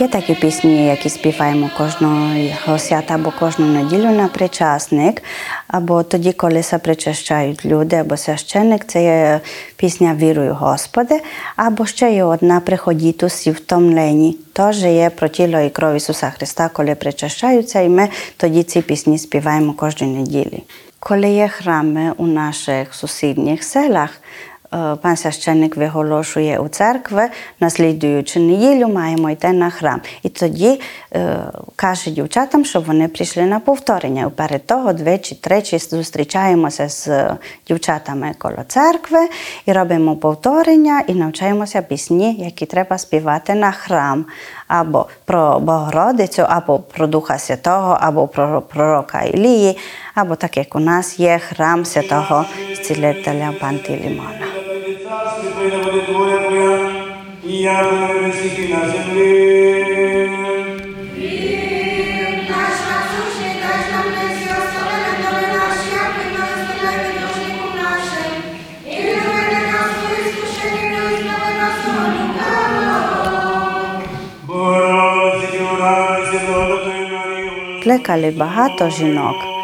Є такі пісні, які співаємо кожного свята або кожну неділю на причасник, або тоді, коли се причащають люди, або священник, це є пісня Вірую Господи, або ще є одна приходіть усі втомлені. Теж є про тіло і кров Ісуса Христа, коли причащаються, і ми тоді ці пісні співаємо кожної неділі. Коли є храми у наших сусідніх селах, Пан священник виголошує у церкви, наслідуючи неділю, маємо йти на храм. І тоді е, каже дівчатам, щоб вони прийшли на повторення. Перед того двічі, тричі зустрічаємося з дівчатами коло церкви і робимо повторення і навчаємося пісні, які треба співати на храм. Або про Богородицю, або про Духа Святого, або про пророка Ілії, або так як у нас є храм святого зцілителя Пантелеймона. Klekali bahato žinok.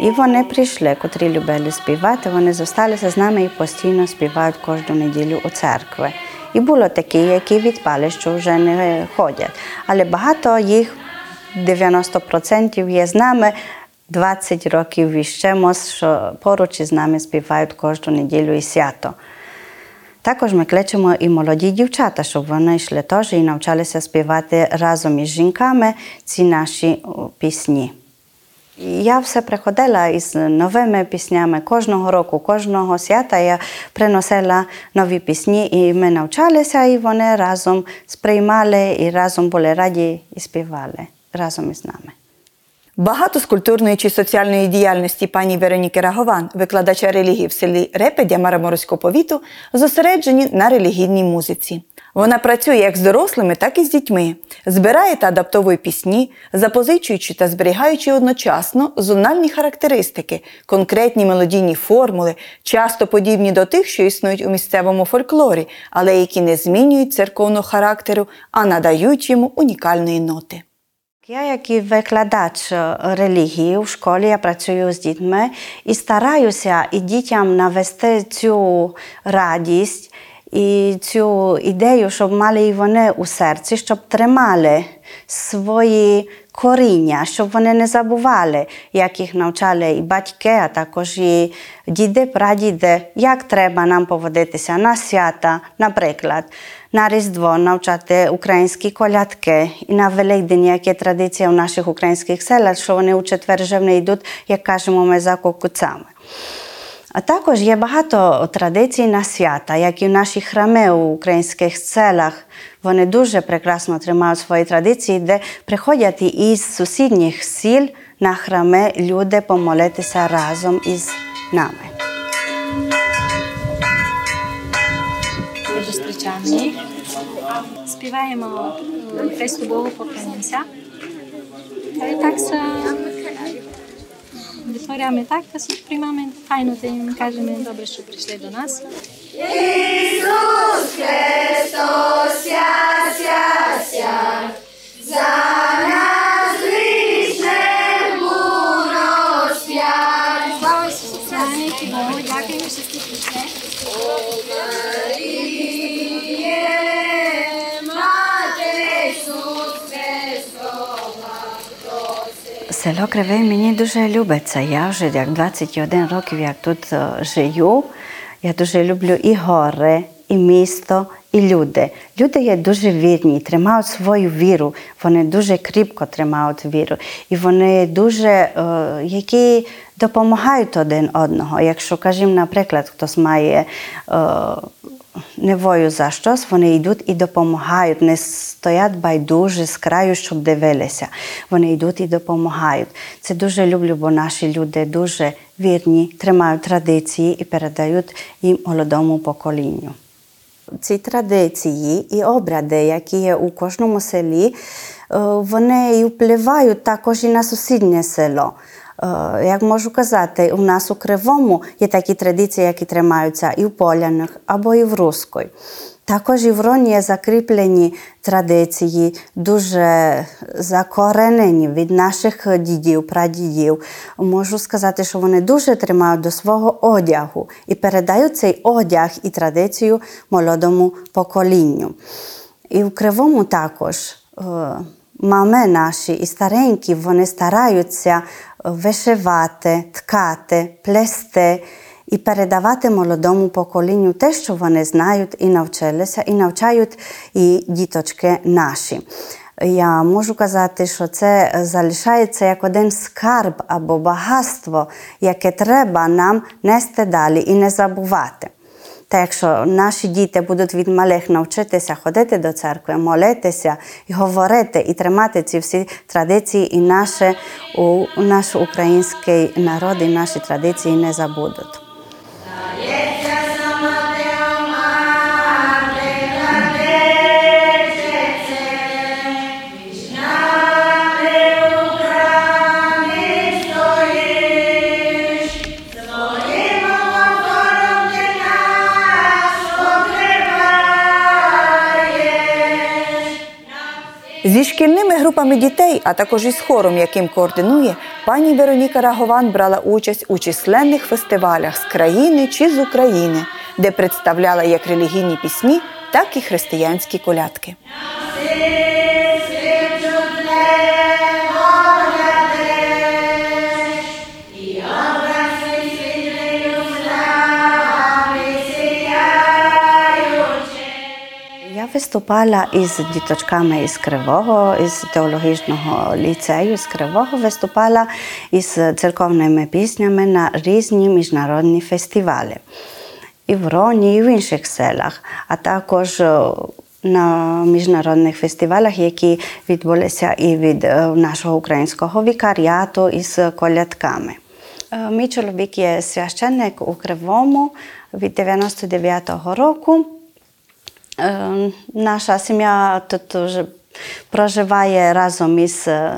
І вони прийшли, котрі любили співати. Вони зосталися з нами і постійно співають кожну неділю у церкви. І було такі, які відпали, що вже не ходять. Але багато їх, 90% є з нами. 20 років віщемо, що поруч із нами співають кожну неділю і свято. Також ми кличемо і молоді дівчата, щоб вони йшли теж і навчалися співати разом із жінками ці наші пісні. Я все приходила із новими піснями кожного року, кожного свята я приносила нові пісні, і ми навчалися, і вони разом сприймали і разом були раді і співали разом із нами. Багато з культурної чи соціальної діяльності пані Вероніки Рагован, викладача релігії в селі Репедя Мараморського повіту, зосереджені на релігійній музиці. Вона працює як з дорослими, так і з дітьми, збирає та адаптовує пісні, запозичуючи та зберігаючи одночасно зональні характеристики, конкретні мелодійні формули, часто подібні до тих, що існують у місцевому фольклорі, але які не змінюють церковного характеру, а надають йому унікальної ноти. Я, як і викладач релігії в школі, я працюю з дітьми і стараюся і дітям навести цю радість і цю ідею, щоб мали і вони у серці, щоб тримали свої коріння, щоб вони не забували, як їх навчали і батьки, а також і діди, прадіди, як треба нам поводитися на свята, наприклад. На Різдво навчати українські колядки і на Великдень, як є традиція в наших українських селах, що вони у четвер вже не йдуть, як кажемо ми за кукуцями. А також є багато традицій на свята, як і в наші храми у українських селах. Вони дуже прекрасно тримають свої традиції, де приходять із сусідніх сіл на храми люди помолитися разом із нами. зустрічаємо. Співаємо Христу Богу поклонимося. Та й так се витворяємо так, та се приймаємо файно, та їм кажемо добре, що прийшли до нас. Слава Ісусу Христу, Богу, дякуємо, що ти прийшли. Село Кривий мені дуже любиться. Я вже як 21 років, як тут живу. Я дуже люблю і гори, і місто, і люди. Люди є дуже вірні, тримають свою віру. Вони дуже кріпко тримають віру. І вони дуже, які допомагають один одного. Якщо, кажімо, наприклад, хтось має. Е, невою за щось, вони йдуть і допомагають, не стоять байдуже з краю, щоб дивилися. Вони йдуть і допомагають. Це дуже люблю, бо наші люди дуже вірні, тримають традиції і передають їм молодому поколінню. Ці традиції і обряди, які є у кожному селі, е, вони і впливають також і на сусіднє село. Е, Як можу казати, у нас у Кривому є такі традиції, які тримаються і в Полянах або і в Руської. Також і в Роні є закріплені традиції, дуже закоренені від наших дідів, прадідів. Можу сказати, що вони дуже тримають до свого одягу і передають цей одяг і традицію молодому поколінню. І в Кривому також. е, Мами наші і старенькі, вони стараються вишивати, ткати, плести і передавати молодому поколінню те, що вони знають і навчилися, і навчають і діточки наші. Я можу казати, що це залишається як один скарб або багатство, яке треба нам нести далі і не забувати. Та якщо наші діти будуть від малих навчитися ходити до церкви, молитися і говорити, і тримати ці всі традиції, і наші, у, наш український народ, і наші традиції не забудуть. Зі шкільними групами дітей, а також із хором, яким координує, пані Вероніка Рагован брала участь у численних фестивалях з країни чи з України, де представляла як релігійні пісні, так і християнські колядки. Виступала із діточками із Кривого, із теологічного ліцею з Кривого, виступала із церковними піснями на різні міжнародні фестивалі. І в Роні, і в інших селах, а також е, на міжнародних фестивалях, які відбулися і від е, нашого українського вікаріату із колядками. Е, Мій чоловік є священник у Кривому від 99-го року. Е, Наша сім'я тут вже проживає разом із е,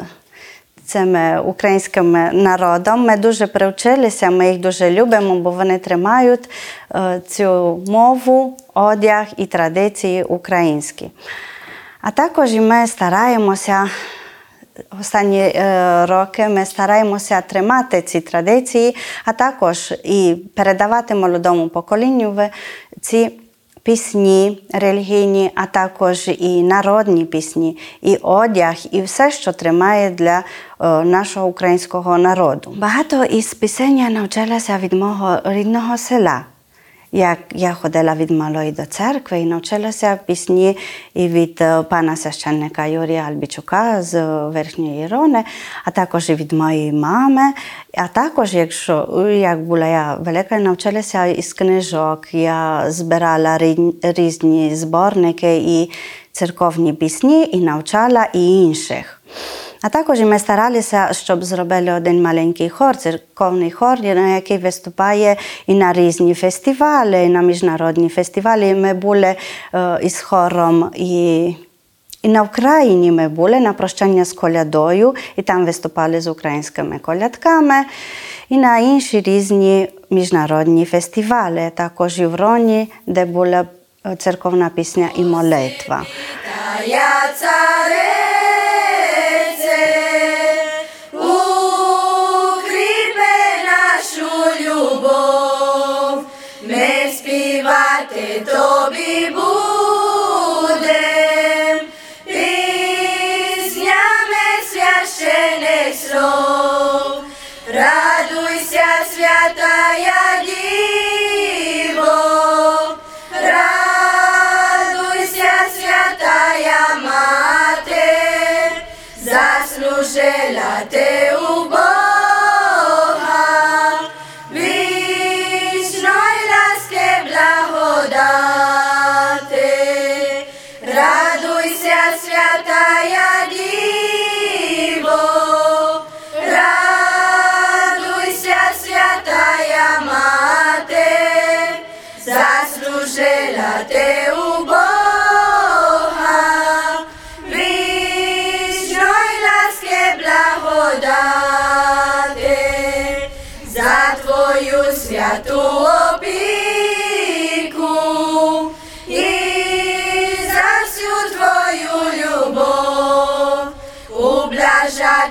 цим українським народом. Ми дуже привчилися, ми їх дуже любимо, бо вони тримають е, цю мову, одяг і традиції українські. А також ми стараємося. Останні е, роки ми стараємося тримати ці традиції, а також і передавати молодому поколінню ці пісні релігійні, а також і народні пісні, і одяг, і все, що тримає для е, нашого українського народу. Багато із пісень я навчилася від мого рідного села. Як я ходила від малої до церкви і навчилася пісні і від пана священника Юрія Альбічука з Верхньої Рони, а також від моєї мами. А також, якщо як була я велика, навчилася із книжок. Я збирала різні зборники і церковні пісні, і навчала і інших. А також ми старалися, щоб зробили один маленький хор, церковний хор, на який виступає і на різні фестивалі, і на міжнародні фестивалі. Ми були е, із хором і, і на Україні ми були на прощання з колядою, і там виступали з українськими колядками, і на інші різні міжнародні фестивалі, також і в Роні, де була е, церковна пісня і молитва. înșelate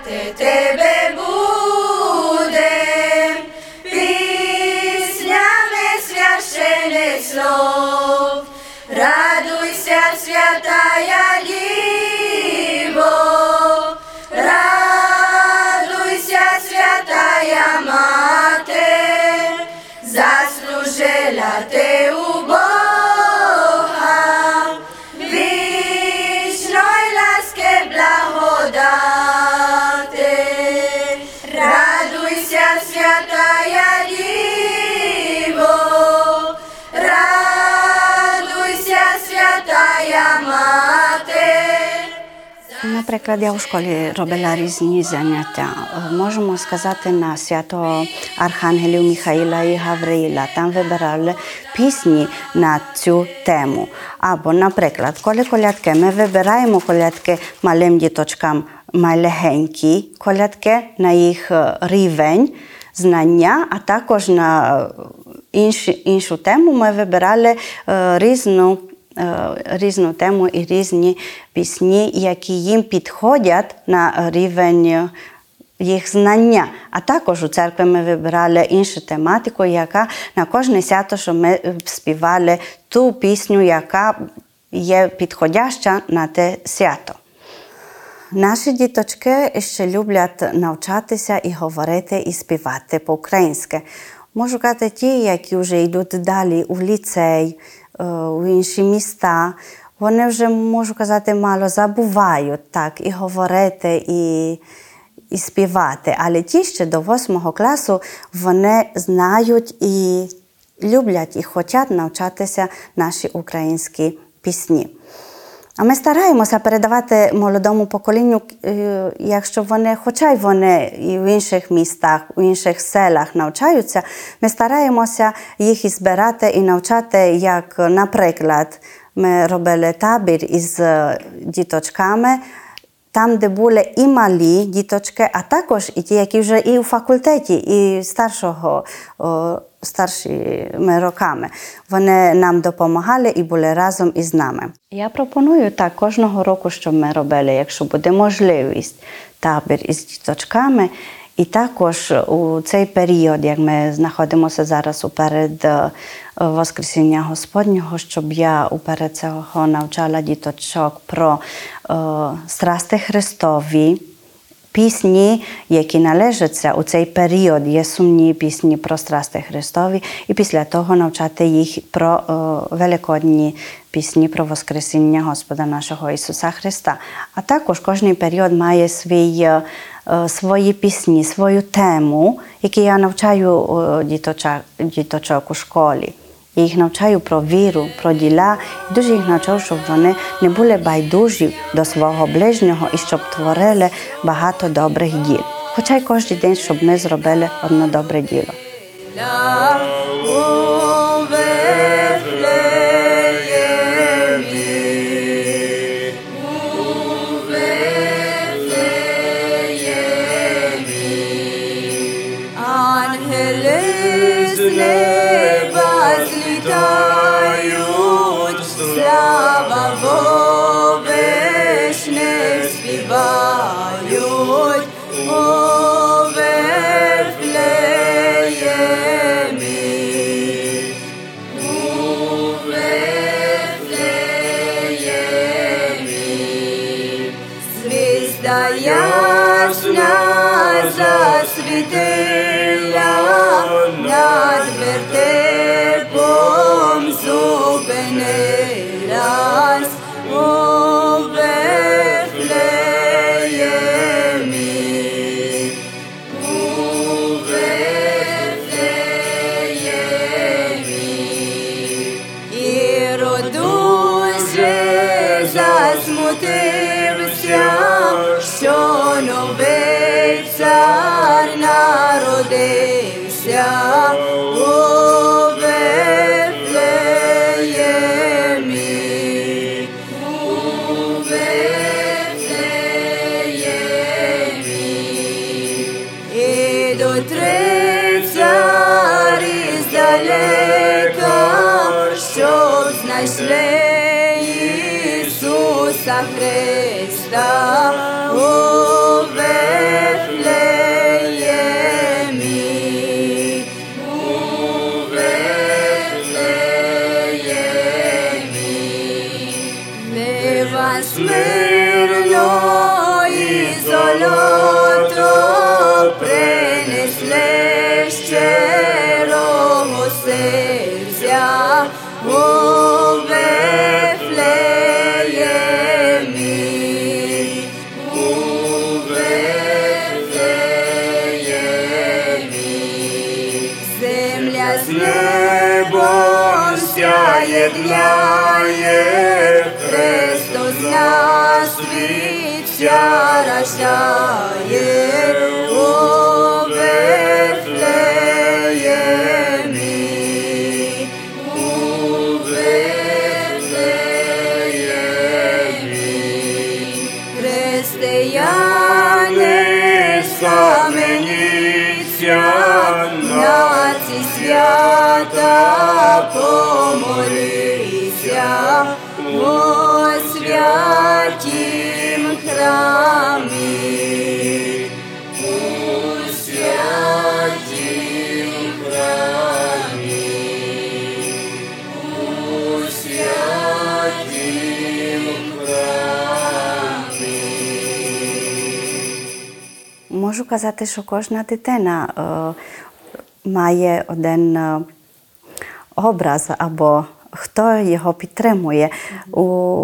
te te Наприклад, я у школі робила різні заняття. Можемо сказати на свято Архангелів Михаїла і Гавриїла. Там вибирали пісні на цю тему. Або, наприклад, коли колядки, ми вибираємо колядки малим діточкам малегенькі колядки на їх е, рівень знання, а також на е, інші, іншу тему ми вибирали е, різну різну тему і різні пісні, які їм підходять на рівень е, їх знання. А також у церкві ми вибирали іншу тематику, яка на кожне свято, що ми е, співали ту пісню, яка є підходяща на те свято. Наші діточки ще люблять навчатися і говорити і співати по-українськи. Можу казати ті, які вже йдуть далі у ліцей, е, у інші міста. Вони вже, можу казати, мало забувають так і говорити, і, і співати. Але ті ще до восьмого класу вони знають і люблять і хочуть навчатися наші українські пісні. А ми стараємося передавати молодому поколінню, е, якщо вони, хоча й вони і в інших містах, у інших селах навчаються, ми стараємося їх збирати і навчати, як, наприклад, ми робили табір із е, діточками. Там, де були і малі діточки, а також і ті, які вже і у факультеті, і старшого, старшими роками. Вони нам допомагали і були разом із нами. Я пропоную так кожного року, щоб ми робили, якщо буде можливість, табір із діточками. І також у цей період, як ми знаходимося зараз уперед е, Воскресіння Господнього, щоб я уперед цього навчала діточок про е, страсти Христові, пісні, які належаться у цей період, є сумні пісні про страсти Христові, і після того навчати їх про е, великодні пісні про Воскресіння Господа нашого Ісуса Христа. А також кожний період має свій, е, е, свої пісні, свою тему, які я навчаю діточок у школі. Їх навчаю про віру, про діла. І дуже їх навчаю, щоб вони не були байдужі до свого ближнього і щоб творили багато добрих діл. Хоча й кожен день, щоб ми зробили одне добре діло. Народився у Вифлеємі. У Вифлеємі. І до три царі щоб знайшли Ісуса Христа на світ ся рождає у Вифлеємі. У Вифлеємі. Християни, схаменіться, на ці свята помоліться Можу казати, що кожна дитина е, має один е, образ або хто його підтримує. У,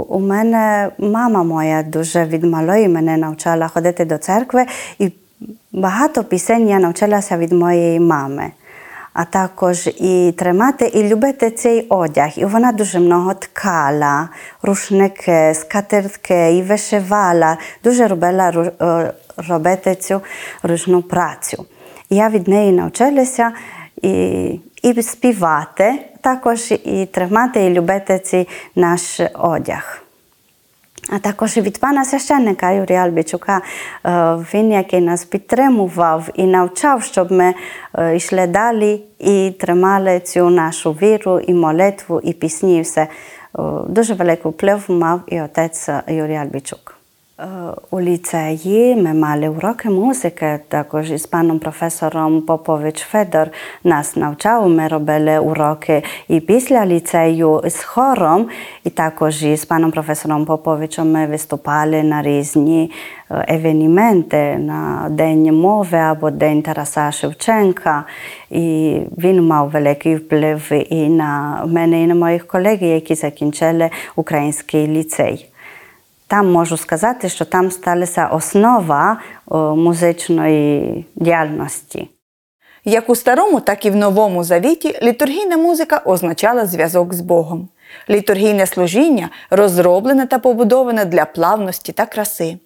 у мене мама моя дуже від малої мене навчала ходити до церкви, і багато пісень я навчилася від моєї мами. А також і тримати, і любити цей одяг. І вона дуже много ткала, рушники, скатертки, і вишивала, дуже робила е, робити цю ручну працю. І я від неї навчилася і, і співати, також і тримати, і любити цей наш одяг. А також від пана священника Юрія Альбічука, е, він, який нас підтримував і навчав, щоб ми е, йшли далі і тримали цю нашу віру, і молитву, і пісні. і все. Е, Дуже великий вплив мав і отець Юрій Альбічук. У ліцеї ми мали уроки музики, також із паном професором Попович Федор нас навчав. Ми робили уроки і після ліцею з хором, і також із паном професором Поповичем ми виступали на різні е, евеніменти, на День мови або День Тараса Шевченка. І він мав великий вплив і на мене, і на моїх колег, які закінчили український ліцей. Там можу сказати, що там сталася основа музичної діяльності. Як у старому, так і в новому завіті літургійна музика означала зв'язок з Богом. Літургійне служіння розроблене та побудоване для плавності та краси.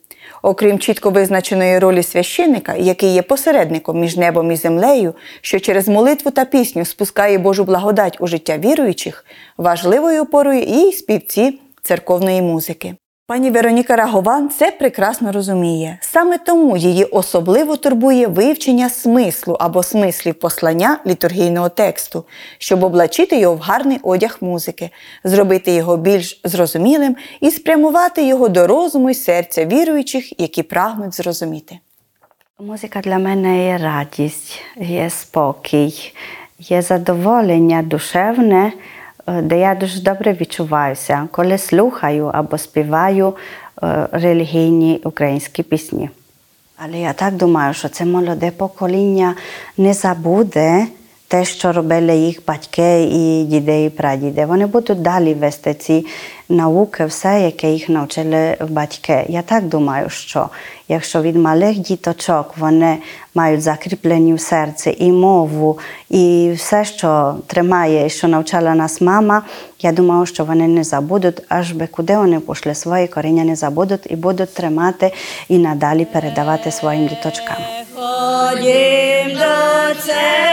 Окрім чітко визначеної ролі священника, який є посередником між небом і землею, що через молитву та пісню спускає Божу благодать у життя віруючих, важливою опорою й співці церковної музики. Пані Вероніка Рагован це прекрасно розуміє. Саме тому її особливо турбує вивчення смислу або смислів послання літургійного тексту, щоб облачити його в гарний одяг музики, зробити його більш зрозумілим і спрямувати його до розуму й серця віруючих, які прагнуть зрозуміти. Музика для мене є радість, є спокій, є задоволення душевне, де я дуже добре відчуваюся, коли слухаю або співаю е, релігійні українські пісні. Але я так думаю, що це молоде покоління не забуде те, що робили їх батьки і діди, і прадіди. Вони будуть далі вести ці науки, все, яке їх навчили батьки. Я так думаю, що якщо від малих діточок вони мають закріплені в серці і мову, і все, що тримає, і що навчала нас мама, я думаю, що вони не забудуть, аж би куди вони пішли, свої коріння не забудуть і будуть тримати і надалі передавати своїм діточкам. Ходім до церкви,